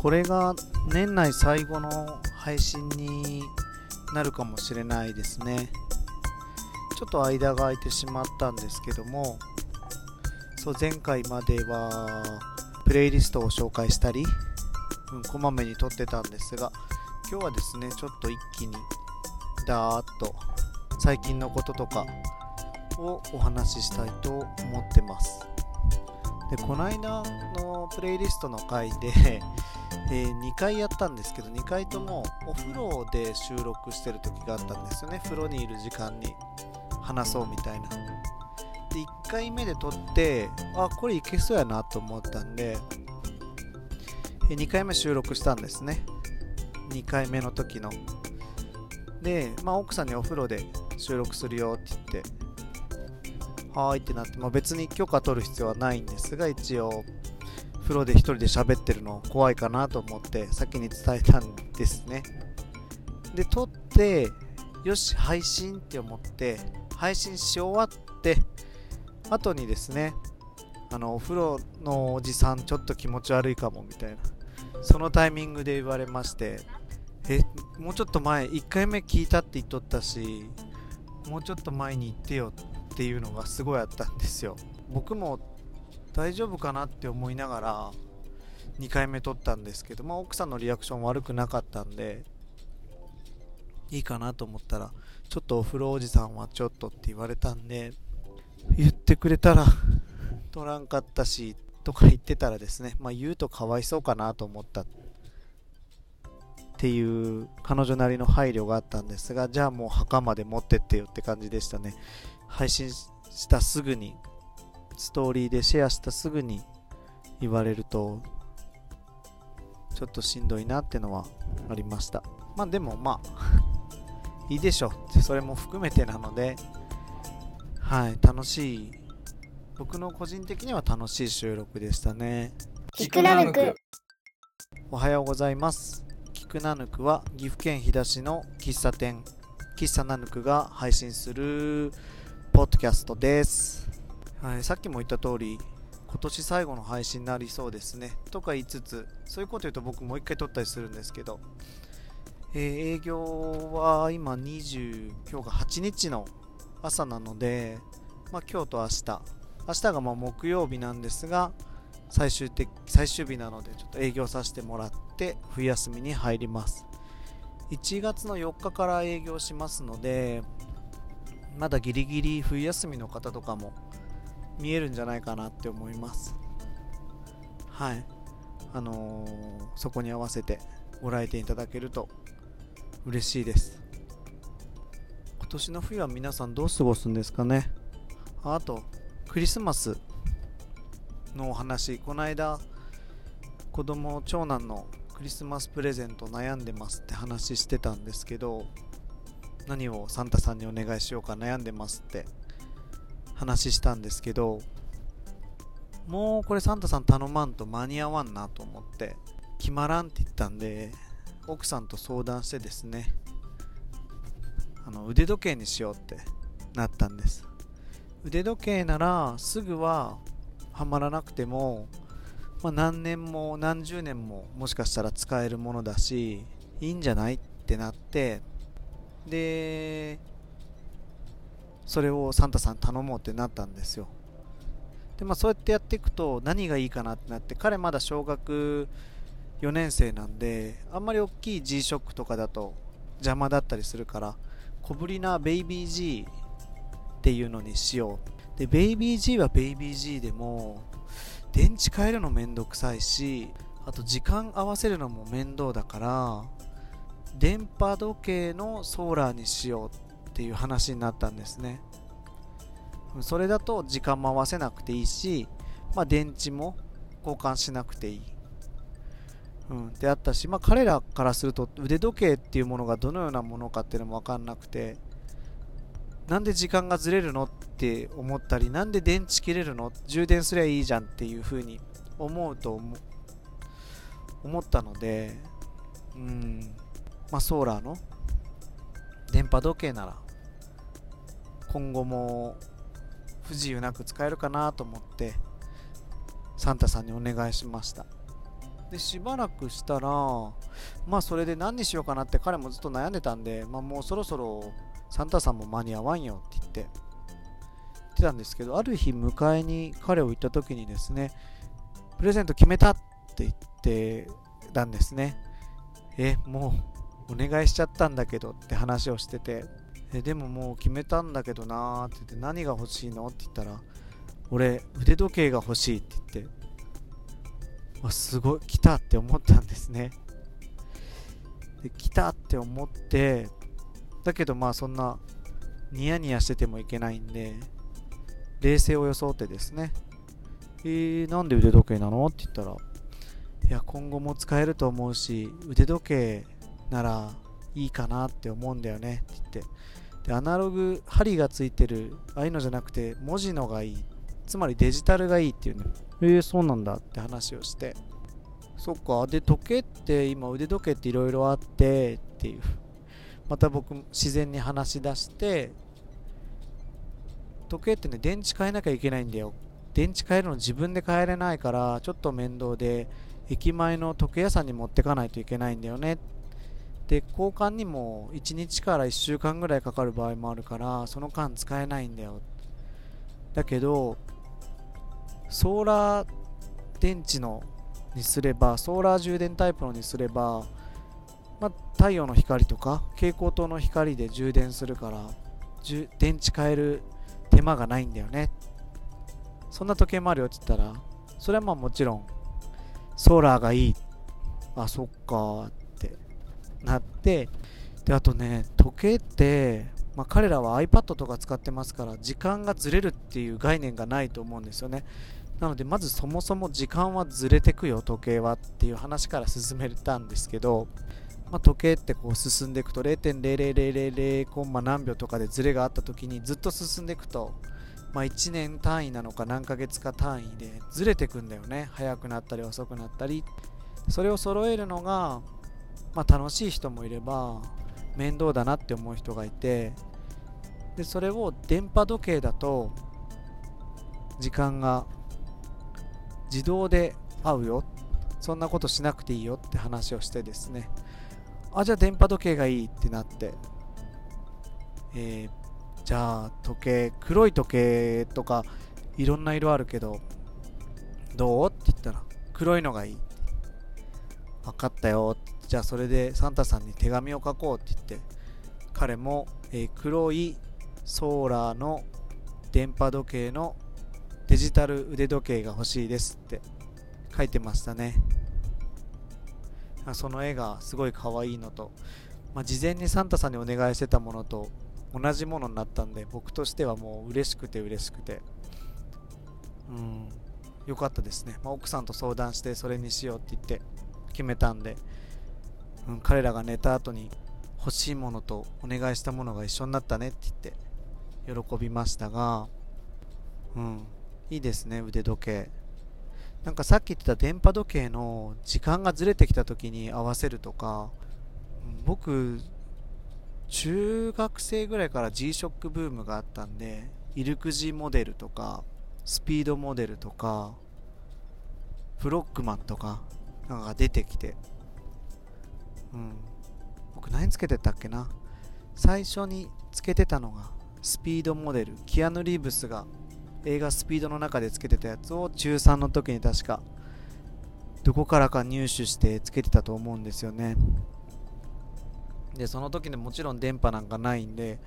これが年内最後の配信になるかもしれないですね。ちょっと間が空いてしまったんですけどもそう前回まではプレイリストを紹介したり、うん、こまめに撮ってたんですが今日はですねちょっと一気にダーッと最近のこととかをお話ししたいと思ってます。でこの間のプレイリストの回でえ、2回やったんですけど2回ともお風呂で収録してる時があったんですよね。風呂にいる時間に話そうみたいな。で1回目で撮ってあこれいけそうやなと思ったんで、え、2回目収録したんですね。2回目の時の。で、まあ、奥さんにお風呂で収録するよって言ってはーいってなって、まあ、別に許可取る必要はないんですが一応風呂で1人で喋ってるの怖いかなと思って先に伝えたんですね。で撮ってよし配信って思って配信し終わって後にですねあのお風呂のおじさんちょっと気持ち悪いかもみたいなそのタイミングで言われましてえもうちょっと前1回目聞いたって言っとったしもうちょっと前に言ってよっていうのがすごいあったんですよ。僕も大丈夫かなって思いながら2回目撮ったんですけど、まあ、奥さんのリアクション悪くなかったんでいいかなと思ったらちょっとお風呂おじさんはちょっとって言われたんで言ってくれたら撮らんかったしとか言ってたらですね、まあ、言うとかわいそうかなと思ったっていう彼女なりの配慮があったんですがじゃあもう墓まで持ってってよって感じでしたね。配信したすぐにストーリーでシェアしたすぐに言われるとちょっとしんどいなってのはありました。まあでもまあ いいでしょう。それも含めてなのではい楽しい。僕の個人的には楽しい収録でしたね。キクナヌクおはようございます。キクナヌクは岐阜県飛騨市の喫茶店喫茶ナヌクが配信するポッドキャストですはい、さっきも言った通り、今年最後の配信になりそうですね。とか言いつつ、そういうこと言うと僕もう一回撮ったりするんですけど、えー、営業は今20、今日が8日の朝なので、まあ、今日と明日、明日がま木曜日なんですが、最終的最終日なのでちょっと営業させてもらって冬休みに入ります1月の4日から営業しますのでまだギリギリ冬休みの方とかも見えるんじゃないかなって思います。はい。あのー、そこに合わせてご来店いただけると嬉しいです。今年の冬は皆さんどう過ごすんですかね？あとクリスマスのお話。この間子供長男のクリスマスプレゼント悩んでますって話してたんですけど何をサンタさんにお願いしようか悩んでますって話したんですけどもうこれサンタさん頼まんと間に合わんなと思って決まらんって言ったんで奥さんと相談してですねあの腕時計にしようってなったんです。腕時計ならすぐははまらなくても、まあ、何年も何十年ももしかしたら使えるものだしいいんじゃないってなってでそれをサンタさん頼もうってなったんですよ。でまあそうやってやっていくと何がいいかなってなって彼まだ小学4年生なんであんまり大きい G ショックとかだと邪魔だったりするから小ぶりなベイビー G っていうのにしよう。でベイビー G はベイビー G でも電池変えるのめんどくさいしあと時間合わせるのも面倒だから電波時計のソーラーにしようっていう話になったんですね。それだと時間も合わせなくていいし、まあ、電池も交換しなくていい、うん、であったし、まあ、彼らからすると腕時計っていうものがどのようなものかっていうのも分かんなくてなんで時間がずれるのって思ったりなんで電池切れるの？充電すりゃいいじゃんっていう風に思うと思ったのでうんまあソーラーの電波時計なら今後も不自由なく使えるかなと思ってサンタさんにお願いしました。でしばらくしたらまあそれで何にしようかなって彼もずっと悩んでたんで、まあ、もうそろそろサンタさんも間に合わんよって言って言ってたんですけどある日迎えに彼を行った時にですねプレゼント決めたって言ってたんですね。えもうお願いしちゃったんだけどって話をしててえでももう決めたんだけどなーって言って何が欲しいのって言ったら俺腕時計が欲しいって言ってわすごい来たって思ったんですね。で来たって思ってだけどまあそんなニヤニヤしててもいけないんで冷静を装ってですね。えー、なんで腕時計なのって言ったらいや今後も使えると思うし腕時計ならいいかなって思うんだよね。って言って。でアナログ針がついてる。ああいうのじゃなくて文字のがいい。つまりデジタルがいいっていうねえー、そうなんだ。って話をして。そっか。で時計って今腕時計っていろいろあってっていう。また僕自然に話し出して時計ってね電池変えなきゃいけないんだよ。電池変えるの自分で変えれないからちょっと面倒で駅前の時計屋さんに持ってかないといけないんだよねで交換にも1日から1週間ぐらいかかる場合もあるからその間使えないんだよ。だけどソーラー電池のにすればソーラー充電タイプのにすれば、まあ、太陽の光とか蛍光灯の光で充電するから電池変える手間がないんだよね。そんな時計もあるよって言ったらそれはまあもちろんソーラーがいい。あそっか。なってであとね時計ってまあ、彼らは iPad とか使ってますから時間がずれるっていう概念がないと思うんですよね。なのでまずそもそも時間はずれてくよ時計はっていう話から進めたんですけど、まあ、時計ってこう進んでいくと0.00000コンマ何秒とかでずれがあった時にずっと進んでいくと、まあ、1年単位なのか何ヶ月か単位でずれてくんだよね。早くなったり遅くなったり。それを揃えるのが、まあ、楽しい人もいれば面倒だなって思う人がいてでそれを電波時計だと時間が自動で合うよそんなことしなくていいよって話をしてですねあじゃあ電波時計がいいってなってえー、じゃあ時計黒い時計とかいろんな色あるけどどう？って言ったら黒いのがいい。分かったよじゃあそれでサンタさんに手紙を書こうって言って彼も、えー、黒いソーラーの電波時計のデジタル腕時計が欲しいですって書いてましたね。その絵がすごい可愛いのと、まあ、事前にサンタさんにお願いしてたものと同じものになったんで僕としてはもう嬉しくて嬉しくて。うん良かったですね、まあ、奥さんと相談してそれにしようって言って決めたんで、うん、彼らが寝た後に欲しいものとお願いしたものが一緒になったねって言って喜びましたがうんいいですね腕時計。なんかさっき言ってた電波時計の時間がずれてきた時に合わせるとか僕中学生ぐらいから G-SHOCK ブームがあったんでイルクジモデルとかスピードモデルとかフロックマンとかなんか出てきてうん。僕何つけてたっけな？最初につけてたのがスピードモデルキアヌ・リーブスが映画スピードの中でつけてたやつを中3の時に確かどこからか入手してつけてたと思うんですよね。でその時でもちろん電波なんかないんで、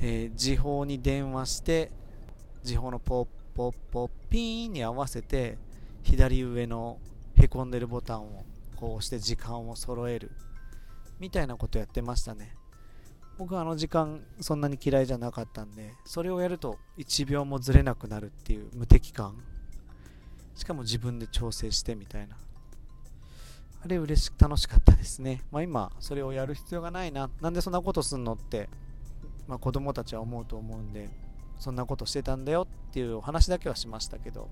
えー、時報に電話して時報のポッポッポッピーンに合わせて左上のへこんでるボタンをこうして時間を揃える。みたいなことやってましたね。僕はあの時間そんなに嫌いじゃなかったんでそれをやると1秒もずれなくなるっていう無敵感。しかも自分で調整してみたいな。あれ嬉しく楽しかったですね。まあ今それをやる必要がないな。なんでそんなことすんのって、まあ、子供たちは思うと思うんでそんなことしてたんだよっていうお話だけはしましたけど。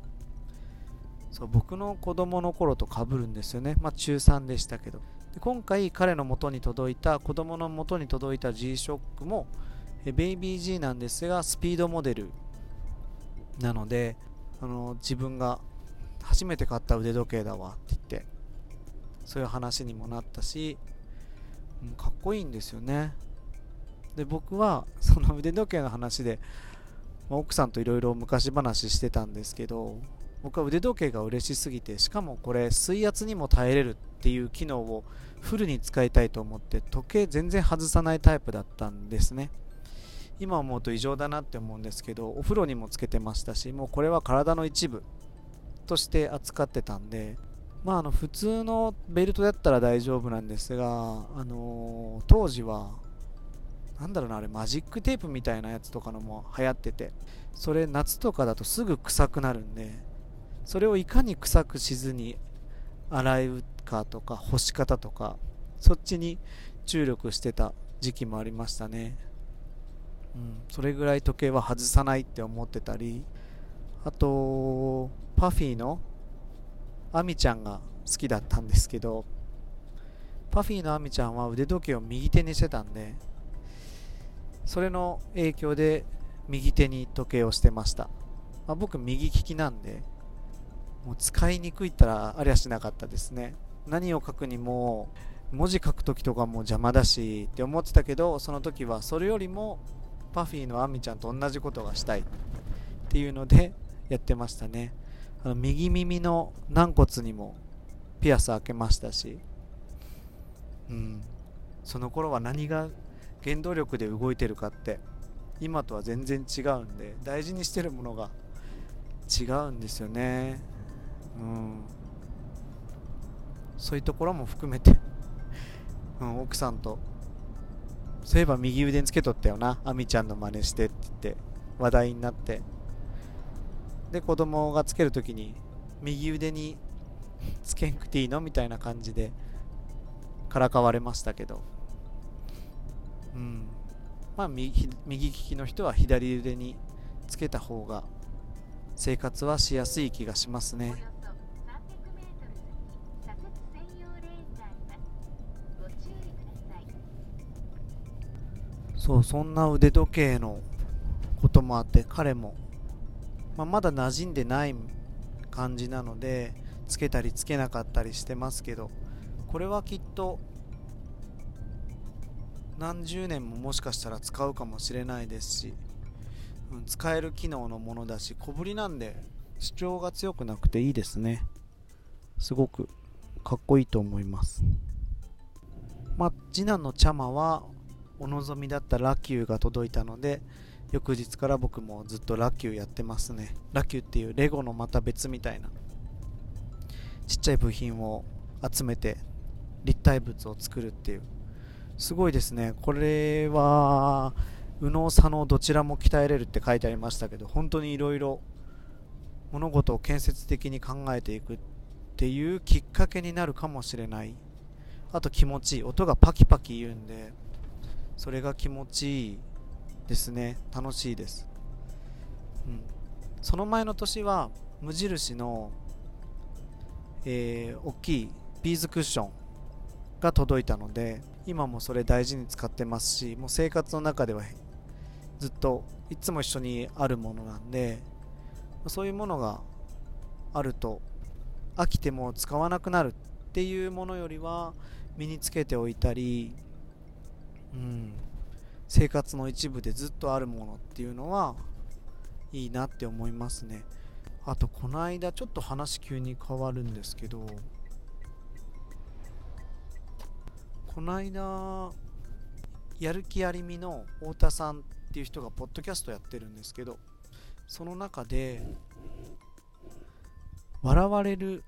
そう僕の子供の頃と被るんですよね。まあ中3でしたけど。で今回彼の元に届いた子供の元に届いた G-SHOCK もベイビー G なんですがスピードモデルなのであの自分が初めて買った腕時計だわって言ってそういう話にもなったし、う、かっこいいんですよね。で僕はその腕時計の話で、まあ、奥さんといろいろ昔話してたんですけど僕は腕時計が嬉しすぎてしかもこれ水圧にも耐えれるっていう機能をフルに使いたいと思って時計全然外さないタイプだったんですね。今思うと異常だなって思うんですけどお風呂にもつけてましたしもうこれは体の一部として扱ってたんでまああの普通のベルトだったら大丈夫なんですがあのー、当時はなんだろうなあれマジックテープみたいなやつとかのも流行っててそれ夏とかだとすぐ臭くなるんでそれをいかに臭くしずに洗うかとか干し方とかそっちに注力してた時期もありましたね。うん、それぐらい時計は外さないって思ってたりあとパフィーのアミちゃんが好きだったんですけどパフィーのアミちゃんは腕時計を右手にしてたんでそれの影響で右手に時計をしてました、まあ、僕右利きなんでもう使いにくいったらありゃしなかったですね。何を書くにも文字書く時とかも邪魔だしって思ってたけどその時はそれよりもパフィーのアミちゃんと同じことがしたいっていうのでやってましたね。あの右耳の軟骨にもピアス開けましたし。うん。その頃は何が原動力で動いてるかって今とは全然違うんで大事にしてるものが違うんですよね。うん。そういうところも含めて、うん、奥さんとそういえば右腕につけとったよな。アミちゃんの真似してって言って話題になって。で子供がつける時に右腕に つけんくていいの？みたいな感じでからかわれましたけど。うん。まあ右右利きの人は左腕につけた方が生活はしやすい気がしますね。そうそんな腕時計のこともあって彼も、まあ、まだ馴染んでない感じなのでつけたりつけなかったりしてますけどこれはきっと何十年ももしかしたら使うかもしれないですし、うん、使える機能のものだし小ぶりなんで主張が強くなくていいですね。すごくかっこいいと思います。まあ次男のチャマはお望みだったラキューが届いたので翌日から僕もずっとラキューやってますね。ラキューっていうレゴのまた別みたいなちっちゃい部品を集めて立体物を作るっていう。すごいですね。これは右脳左脳どちらも鍛えれるって書いてありましたけど本当にいろいろ物事を建設的に考えていくっていうきっかけになるかもしれない。あと気持ちいい。音がパキパキ言うんでそれが気持ちいいですね。楽しいです、うん、その前の年は無印の、えー、大きいビーズクッションが届いたので今もそれ大事に使ってますしもう生活の中ではずっといつも一緒にあるものなんでそういうものがあると飽きても使わなくなるっていうものよりは身につけておいたりうん、生活の一部でずっとあるものっていうのはいいなって思いますね。あとこの間ちょっと話急に変わるんですけどこの間やる気ありみの太田さんっていう人がポッドキャストやってるんですけどその中で笑われる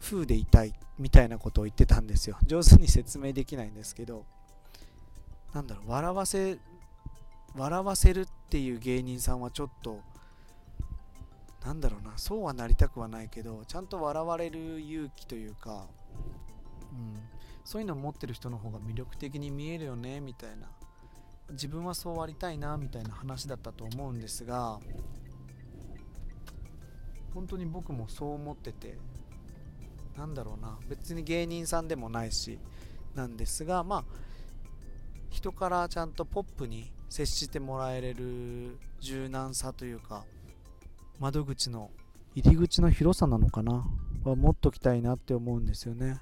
風でいたいみたいなことを言ってたんですよ。上手に説明できないんですけどなんだろう笑わせ笑わせるっていう芸人さんはちょっとなんだろうなそうはなりたくはないけどちゃんと笑われる勇気というか、うん、そういうのを持ってる人の方が魅力的に見えるよねみたいな。自分はそうありたいなみたいな話だったと思うんですが本当に僕もそう思っててなんだろうな別に芸人さんでもないしなんですがまあ人からちゃんとポップに接してもらえれる柔軟さというか窓口の入り口の広さなのかな？は持っときたいなって思うんですよね。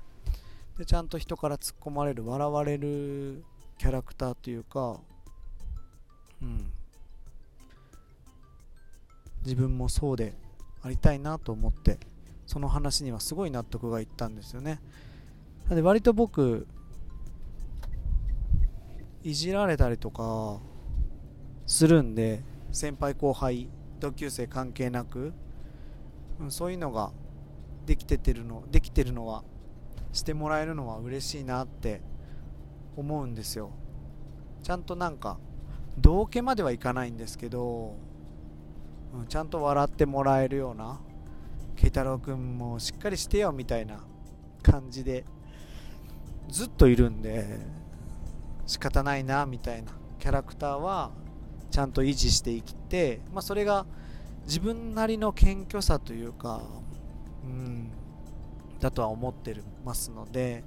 でちゃんと人から突っ込まれる笑われるキャラクターというかうん。自分もそうでありたいなと思ってその話にはすごい納得がいったんですよね。で割と僕いじられたりとかするんで先輩後輩同級生関係なく、うん、そういうのができててるのできてるのはしてもらえるのは嬉しいなって思うんですよ。ちゃんとなんか道家まではいかないんですけど、うん、ちゃんと笑ってもらえるような慶太郎君もしっかりしてよみたいな感じでずっといるんで仕方ないなみたいな。キャラクターはちゃんと維持していって、まあ、それが自分なりの謙虚さというか、うん、だとは思ってますので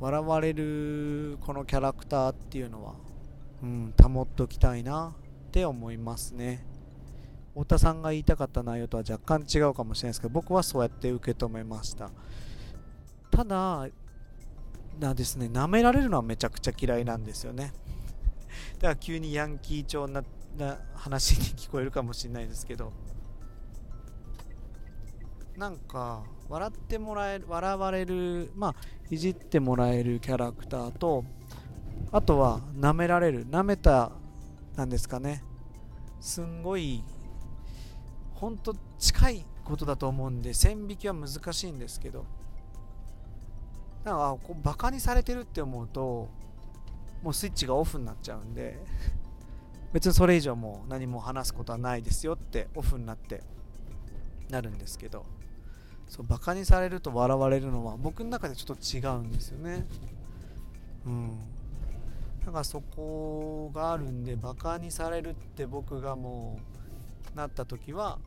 笑われるこのキャラクターっていうのは、うん、保っておきたいなって思いますね。太田さんが言いたかった内容とは若干違うかもしれないですけど僕はそうやって受け止めました。ただなですね舐められるのはめちゃくちゃ嫌いなんですよね。だから急にヤンキー調な話に聞こえるかもしれないですけど。なんか笑ってもらえる笑われるまあいじってもらえるキャラクターとあとは舐められる舐めたなんですかね。すんごいほんと近いことだと思うんで線引きは難しいんですけど。なんかこうバカにされてるって思うともうスイッチがオフになっちゃうんで 別にそれ以上もう何も話すことはないですよってオフになってなるんですけどそうバカにされると笑われるのは僕の中でちょっと違うんですよね。うん。だからそこがあるんでバカにされるって僕がもうなった時は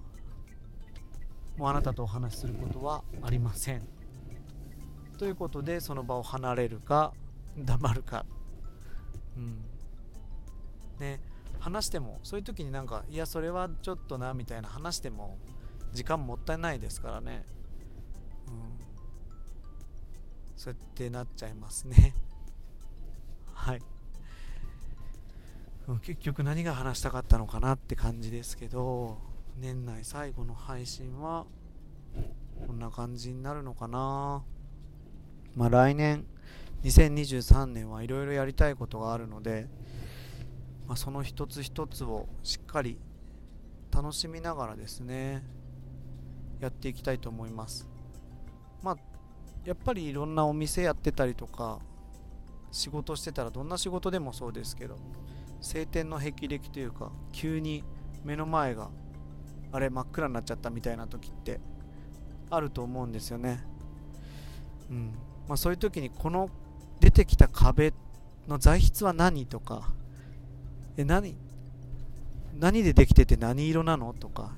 もうあなたとお話しすることはありません。ということでその場を離れるか黙るか。うん。ね話してもそういう時になんかいやそれはちょっとなみたいな話しても時間もったいないですからね。うん。そうやってなっちゃいますね。はい。結局何が話したかったのかなって感じですけど年内最後の配信はこんな感じになるのかな。まあ来年2023年はいろいろやりたいことがあるので、まあ、その一つ一つをしっかり楽しみながらですねやっていきたいと思います。まあやっぱりいろんなお店やってたりとか仕事してたらどんな仕事でもそうですけど晴天の霹靂というか急に目の前があれ真っ暗になっちゃったみたいな時ってあると思うんですよね。うん。まあそういう時にこの出てきた壁の材質は何とかえ何何でできてて何色なのとか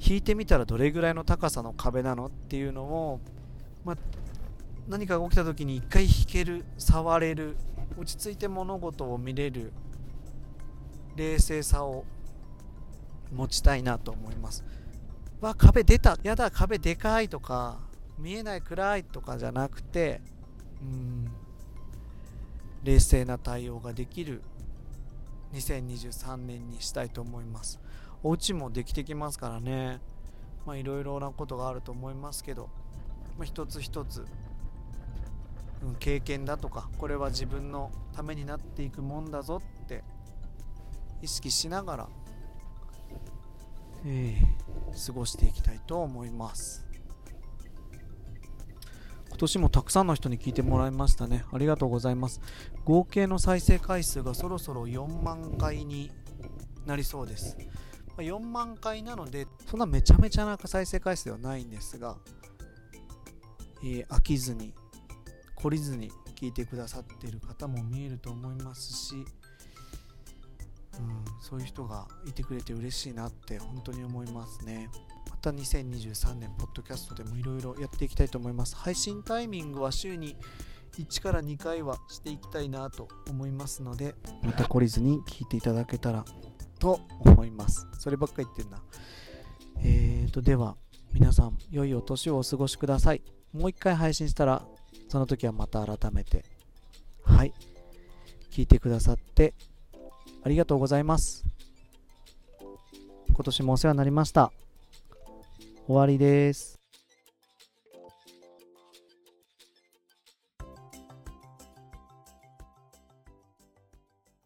引いてみたらどれぐらいの高さの壁なのっていうのを、まあ、何かが起きた時に一回引ける触れる落ち着いて物事を見れる冷静さを持ちたいなと思います。わ壁出た。やだ壁でかいとか見えない暗いとかじゃなくてうん冷静な対応ができる2023年にしたいと思います。お家もできてきますからね。まあいろいろなことがあると思いますけど、まあ、一つ一つうん、経験だとかこれは自分のためになっていくもんだぞって意識しながら、えー、過ごしていきたいと思います。今年もたくさんの人に聞いてもらいましたね。ありがとうございます。合計の再生回数がそろそろ4万回になりそうです。4万回なのでそんなめちゃめちゃな再生回数ではないんですが、えー、飽きずに懲りずに聞いてくださっている方も見えると思いますし、うん、そういう人がいてくれて嬉しいなって本当に思いますね。た2023年、ポッドキャストでもいろいろやっていきたいと思います。配信タイミングは週に1から2回はしていきたいなと思いますので、また懲りずに聞いていただけたらと思います。そればっか言ってんな。えーと、では、皆さん、良いお年をお過ごしください。もう一回配信したら、その時はまた改めて。はい。聞いてくださって、ありがとうございます。今年もお世話になりました。終わりです。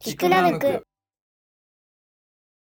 キ